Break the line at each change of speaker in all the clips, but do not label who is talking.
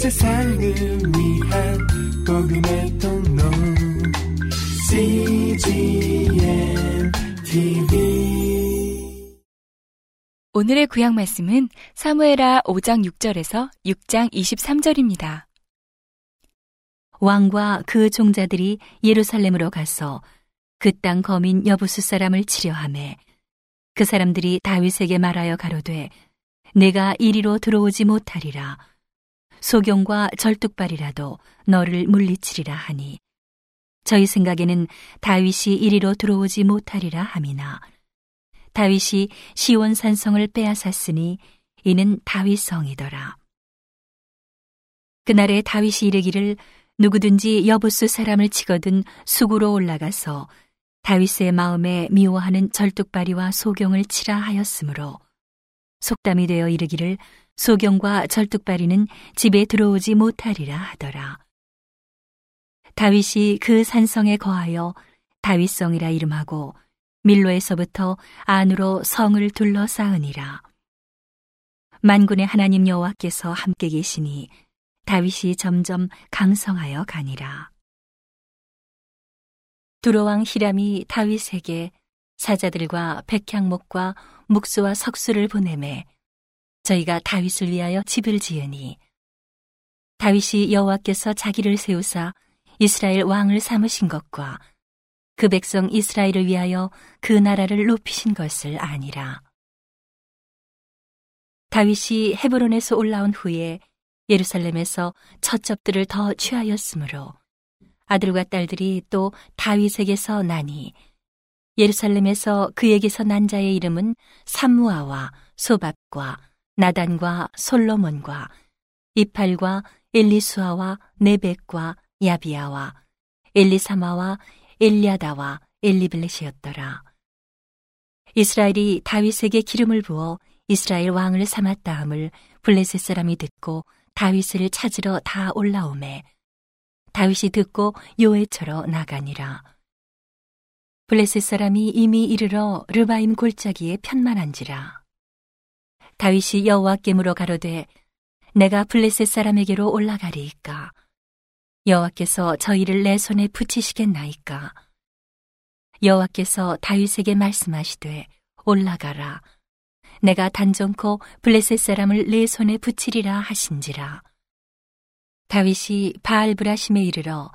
세상을 위한 복음의 통로. CGM TV
오늘의 구약 말씀은 사무에라 5장 6절에서 6장 23절입니다.
왕과 그 종자들이 예루살렘으로 가서 그 땅 거민 여부수 사람을 치려하매 그 사람들이 다윗에게 말하여 가로되 내가 이리로 들어오지 못하리라 소경과 절뚝발이라도 너를 물리치리라 하니 저희 생각에는 다윗이 이리로 들어오지 못하리라 함이나 다윗이 시온 산성을 빼앗았으니 이는 다윗 성이더라. 그날에 다윗이 이르기를 누구든지 여부수 사람을 치거든 수구로 올라가서 다윗의 마음에 미워하는 절뚝발이와 소경을 치라 하였으므로 속담이 되어 이르기를 소경과 절뚝발이는 집에 들어오지 못하리라 하더라. 다윗이 그 산성에 거하여 다윗성이라 이름하고 밀로에서부터 안으로 성을 둘러 쌓으니라. 만군의 하나님 여호와께서 함께 계시니 다윗이 점점 강성하여 가니라. 두로왕 히람이 다윗에게 사자들과 백향목과 묵수와 석수를 보내매 저희가 다윗을 위하여 집을 지으니 다윗이 여호와께서 자기를 세우사 이스라엘 왕을 삼으신 것과 그 백성 이스라엘을 위하여 그 나라를 높이신 것을 아니라. 다윗이 헤브론에서 올라온 후에 예루살렘에서 첫접들을 더 취하였으므로 아들과 딸들이 또 다윗에게서 나니 예루살렘에서 그에게서 난 자의 이름은 삼무아와 소밥과 나단과 솔로몬과 이팔과 엘리수아와 네벡과 야비아와 엘리사마와 엘리아다와 엘리블렛이었더라. 이스라엘이 다윗에게 기름을 부어 이스라엘 왕을 삼았다 함을 블레셋 사람이 듣고 다윗을 찾으러 다 올라오매 다윗이 듣고 요에처러 나가니라. 블레셋 사람이 이미 이르러 르바임 골짜기에 편만한지라. 다윗이 여호와께 물어 가로되 내가 블레셋 사람에게로 올라가리이까. 여호와께서 저희를 내 손에 붙이시겠나이까. 여호와께서 다윗에게 말씀하시되 올라가라. 내가 단정코 블레셋 사람을 내 손에 붙이리라 하신지라. 다윗이 바알브라심에 이르러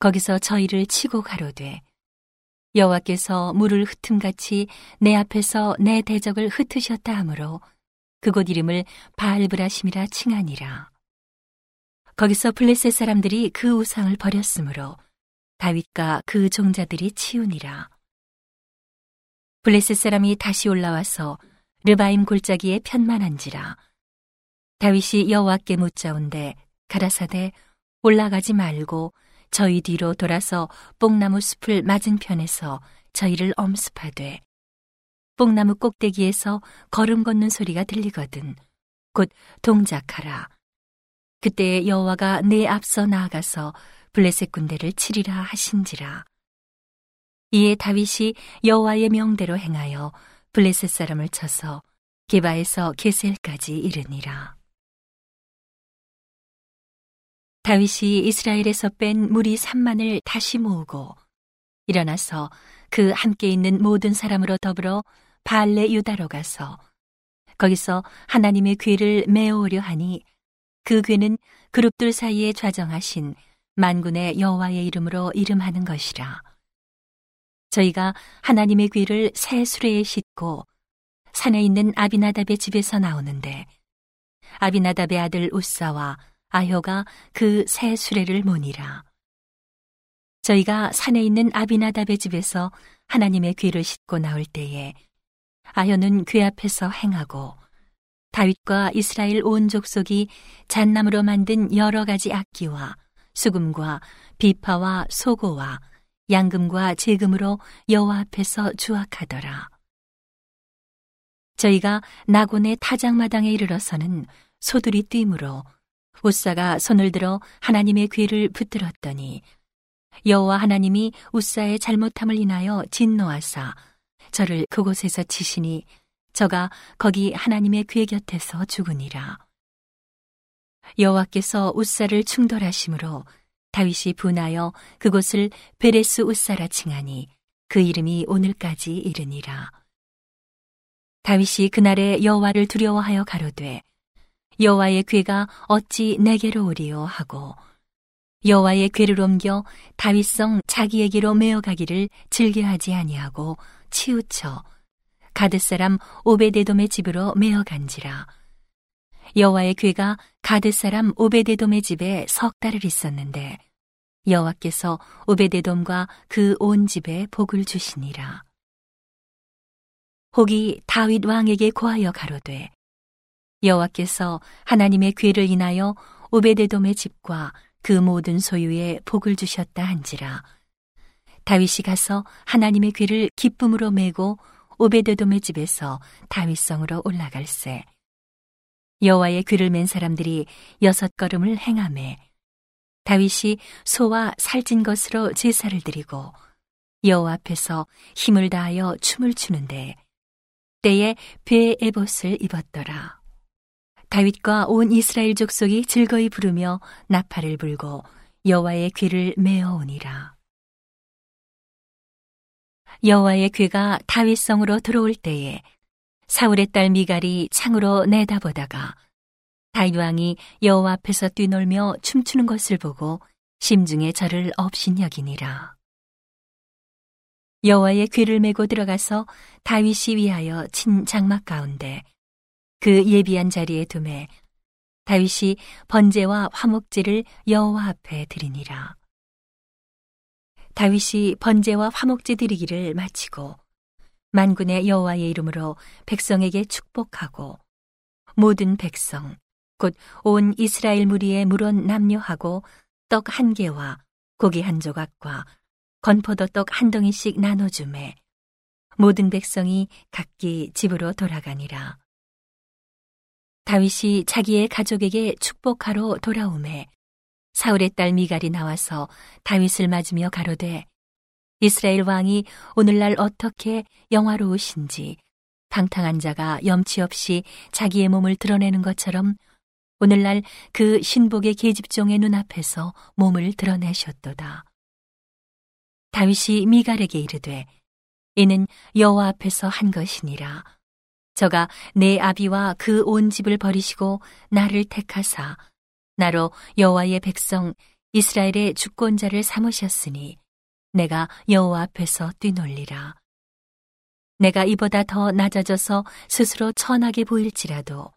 거기서 저희를 치고 가로되 여호와께서 물을 흩음같이 내 앞에서 내 대적을 흩으셨다 하므로 그곳 이름을 바알브라심이라 칭하니라. 거기서 블레셋 사람들이 그 우상을 버렸으므로 다윗과 그 종자들이 치우니라. 블레셋 사람이 다시 올라와서 르바임 골짜기에 편만한지라. 다윗이 여호와께 묻자온데 가라사대 올라가지 말고 저희 뒤로 돌아서 뽕나무 숲을 맞은편에서 저희를 엄습하되 뽕나무 꼭대기에서 걸음 걷는 소리가 들리거든 곧 동작하라. 그때 여호와가 내 앞서 나아가서 블레셋 군대를 치리라 하신지라. 이에 다윗이 여호와의 명대로 행하여 블레셋 사람을 쳐서 게바에서 게셀까지 이르니라 다윗이 이스라엘에서 뺀 무리 3만을 다시 모으고 일어나서 그 함께 있는 모든 사람으로 더불어 발레 유다로 가서 거기서 하나님의 괴를 메어오려 하니 그 괴는 그룹들 사이에 좌정하신 만군의 여호와의 이름으로 이름하는 것이라. 저희가 하나님의 괴를 새 수레에 싣고 산에 있는 아비나답의 집에서 나오는데 아비나답의 아들 우사와 아효가 그 새 수레를 모니라. 저희가 산에 있는 아비나답의 집에서 하나님의 귀를 싣고 나올 때에 아효는 귀 앞에서 행하고 다윗과 이스라엘 온 족속이 잣나무로 만든 여러 가지 악기와 수금과 비파와 소고와 양금과 재금으로 여호와 앞에서 주악하더라. 저희가 나곤의 타작마당에 이르러서는 소들이 뛰므로 우사가 손을 들어 하나님의 귀를 붙들었더니 여호와 하나님이 우사의 잘못함을 인하여 진노하사 저를 그곳에서 치시니 저가 거기 하나님의 귀 곁에서 죽으니라. 여호와께서 우사를 충돌하심으로 다윗이 분하여 그곳을 베레스 우사라 칭하니 그 이름이 오늘까지 이르니라. 다윗이 그날에 여호와를 두려워하여 가로되 여호와의 괴가 어찌 내게로 오리요? 하고 여호와의 괴를 옮겨 다윗성 자기에게로 메어가기를 즐겨하지 아니하고 치우쳐 가드 사람 오베데돔의 집으로 메어간지라. 여호와의 괴가 가드 사람 오베데돔의 집에 석 달을 있었는데 여호와께서 오베데돔과 그 온 집에 복을 주시니라. 혹이 다윗 왕에게 고하여 가로되 여호와께서 하나님의 괴를 인하여 오베데돔의 집과 그 모든 소유에 복을 주셨다 한지라 다윗이 가서 하나님의 괴를 기쁨으로 메고 오베데돔의 집에서 다윗성으로 올라갈새 여호와의 귀를 맨 사람들이 여섯 걸음을 행함에 다윗이 소와 살찐 것으로 제사를 드리고 여호와 앞에서 힘을 다하여 춤을 추는데 때에 배의 에봇을 입었더라. 다윗과 온 이스라엘 족속이 즐거이 부르며 나팔을 불고 여호와의 귀를 메어오니라. 여호와의 귀가 다윗성으로 들어올 때에 사울의 딸 미갈이 창으로 내다보다가 다윗 왕이 여호와 앞에서 뛰놀며 춤추는 것을 보고 심중에 저를 업신여기니라. 여호와의 귀를 메고 들어가서 다윗이 위하여 친 장막 가운데 그 예비한 자리에 두매 다윗이 번제와 화목제를 여호와 앞에 드리니라. 다윗이 번제와 화목제 드리기를 마치고 만군의 여호와의 이름으로 백성에게 축복하고 모든 백성 곧 온 이스라엘 무리의 물원 남녀하고 떡 한 개와 고기 한 조각과 건포도 떡 한 덩이씩 나눠 주매 모든 백성이 각기 집으로 돌아가니라. 다윗이 자기의 가족에게 축복하러 돌아오매 사울의 딸 미갈이 나와서 다윗을 맞으며 가로되 이스라엘 왕이 오늘날 어떻게 영화로우신지 방탕한 자가 염치 없이 자기의 몸을 드러내는 것처럼 오늘날 그 신복의 계집종의 눈앞에서 몸을 드러내셨도다. 다윗이 미갈에게 이르되 이는 여호와 앞에서 한 것이니라. 저가 내 아비와 그 온 집을 버리시고 나를 택하사 나로 여호와의 백성 이스라엘의 주권자를 삼으셨으니 내가 여호와 앞에서 뛰놀리라. 내가 이보다 더 낮아져서 스스로 천하게 보일지라도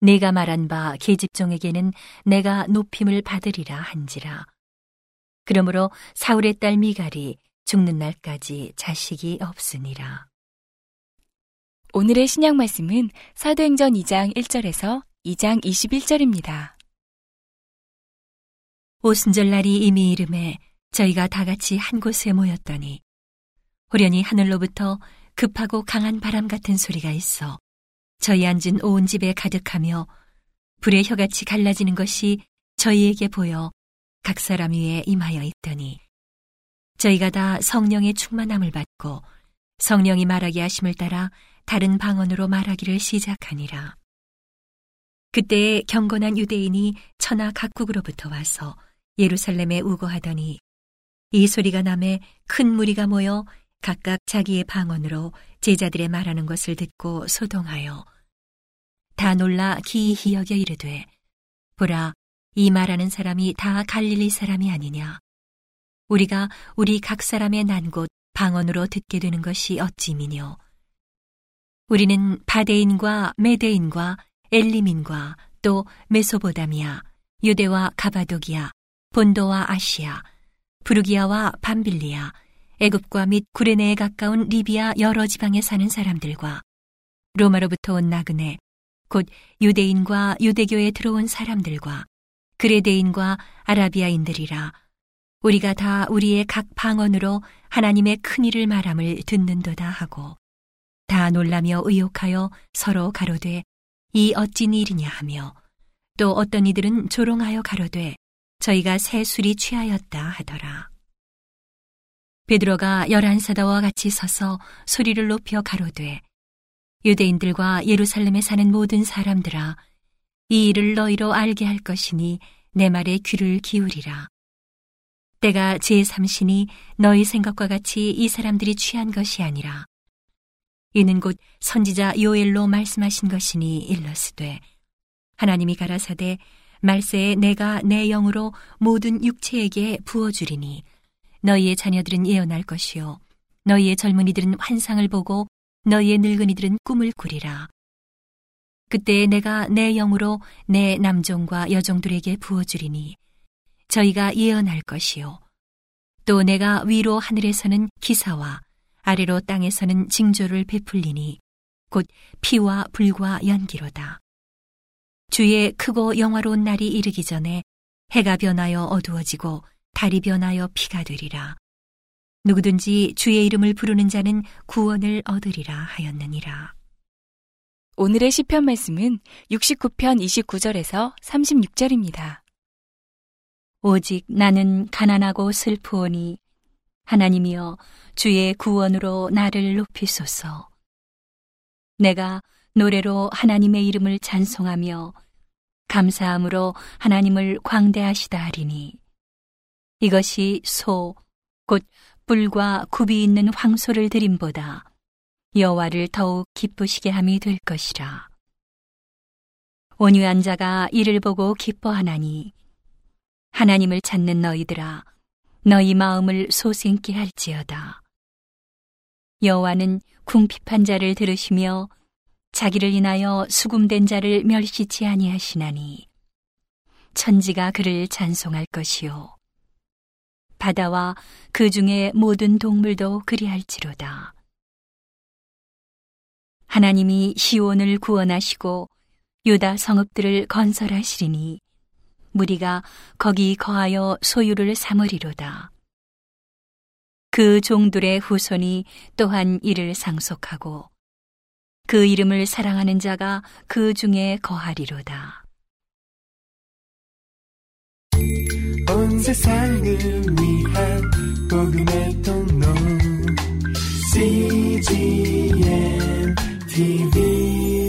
네가 말한 바 계집종에게는 내가 높임을 받으리라 한지라. 그러므로 사울의 딸 미갈이 죽는 날까지 자식이 없으니라.
오늘의 신약 말씀은 사도행전 2장 1절에서 2장 21절입니다.
오순절날이 이미 이름에 저희가 다 같이 한 곳에 모였더니 호련히 하늘로부터 급하고 강한 바람 같은 소리가 있어 저희 앉은 온 집에 가득하며 불의 혀같이 갈라지는 것이 저희에게 보여 각 사람 위에 임하여 있더니 저희가 다 성령의 충만함을 받고 성령이 말하게 하심을 따라 다른 방언으로 말하기를 시작하니라. 그때에 경건한 유대인이 천하 각국으로부터 와서 예루살렘에 우거하더니 이 소리가 남에 큰 무리가 모여 각각 자기의 방언으로 제자들의 말하는 것을 듣고 소동하여 다 놀라 기이히 여겨 이르되 보라 이 말하는 사람이 다 갈릴리 사람이 아니냐 우리가 우리 각 사람의 난 곳 방언으로 듣게 되는 것이 어찌미뇨 우리는 바데인과 메데인과 엘리민과 또 메소보다미아 유대와 가바도기아 본도와 아시아 부르기아와 밤빌리아 애굽과 및 구레네에 가까운 리비아 여러 지방에 사는 사람들과 로마로부터 온 나그네 곧 유대인과 유대교에 들어온 사람들과 그레데인과 아라비아인들이라. 우리가 다 우리의 각 방언으로 하나님의 큰 일을 말함을 듣는도다 하고 다 놀라며 의욕하여 서로 가로되 이 어찌 일이냐 하며 또 어떤 이들은 조롱하여 가로되 저희가 새 술이 취하였다 하더라. 베드로가 열한 사다와 같이 서서 소리를 높여 가로되 유대인들과 예루살렘에 사는 모든 사람들아 이 일을 너희로 알게 할 것이니 내 말에 귀를 기울이라. 때가 제3신이 너희 생각과 같이 이 사람들이 취한 것이 아니라 이는 곧 선지자 요엘로 말씀하신 것이니 일러스되 하나님이 가라사대 말세에 내가 내 영으로 모든 육체에게 부어주리니 너희의 자녀들은 예언할 것이요 너희의 젊은이들은 환상을 보고 너희의 늙은이들은 꿈을 꾸리라. 그때 내가 내 영으로 내 남종과 여종들에게 부어주리니 저희가 예언할 것이요 또 내가 위로 하늘에서는 기사와 아래로 땅에서는 징조를 베풀리니 곧 피와 불과 연기로다. 주의 크고 영화로운 날이 이르기 전에 해가 변하여 어두워지고 달이 변하여 피가 되리라. 누구든지 주의 이름을 부르는 자는 구원을 얻으리라 하였느니라.
오늘의 시편 말씀은 69편 29절에서 36절입니다.
오직 나는 가난하고 슬프오니 하나님이여 주의 구원으로 나를 높이소서. 내가 노래로 하나님의 이름을 찬송하며 감사함으로 하나님을 광대하시다 하리니 이것이 소, 곧 뿔과 굽이 있는 황소를 드림보다 여호와를 더욱 기쁘시게 함이 될 것이라. 온유한 자가 이를 보고 기뻐하나니 하나님을 찾는 너희들아 너희 마음을 소생케 할지어다. 여호와는 궁핍한 자를 들으시며 자기를 인하여 수금된 자를 멸시치 아니하시나니 천지가 그를 찬송할 것이요 바다와 그 중에 모든 동물도 그리할지로다. 하나님이 시온을 구원하시고 유다 성읍들을 건설하시리니 무리가 거기 거하여 소유를 삼으리로다. 그 종들의 후손이 또한 이를 상속하고 그 이름을 사랑하는 자가 그 중에 거하리로다.
온 세상을 위한 복음의 통로 CGM TV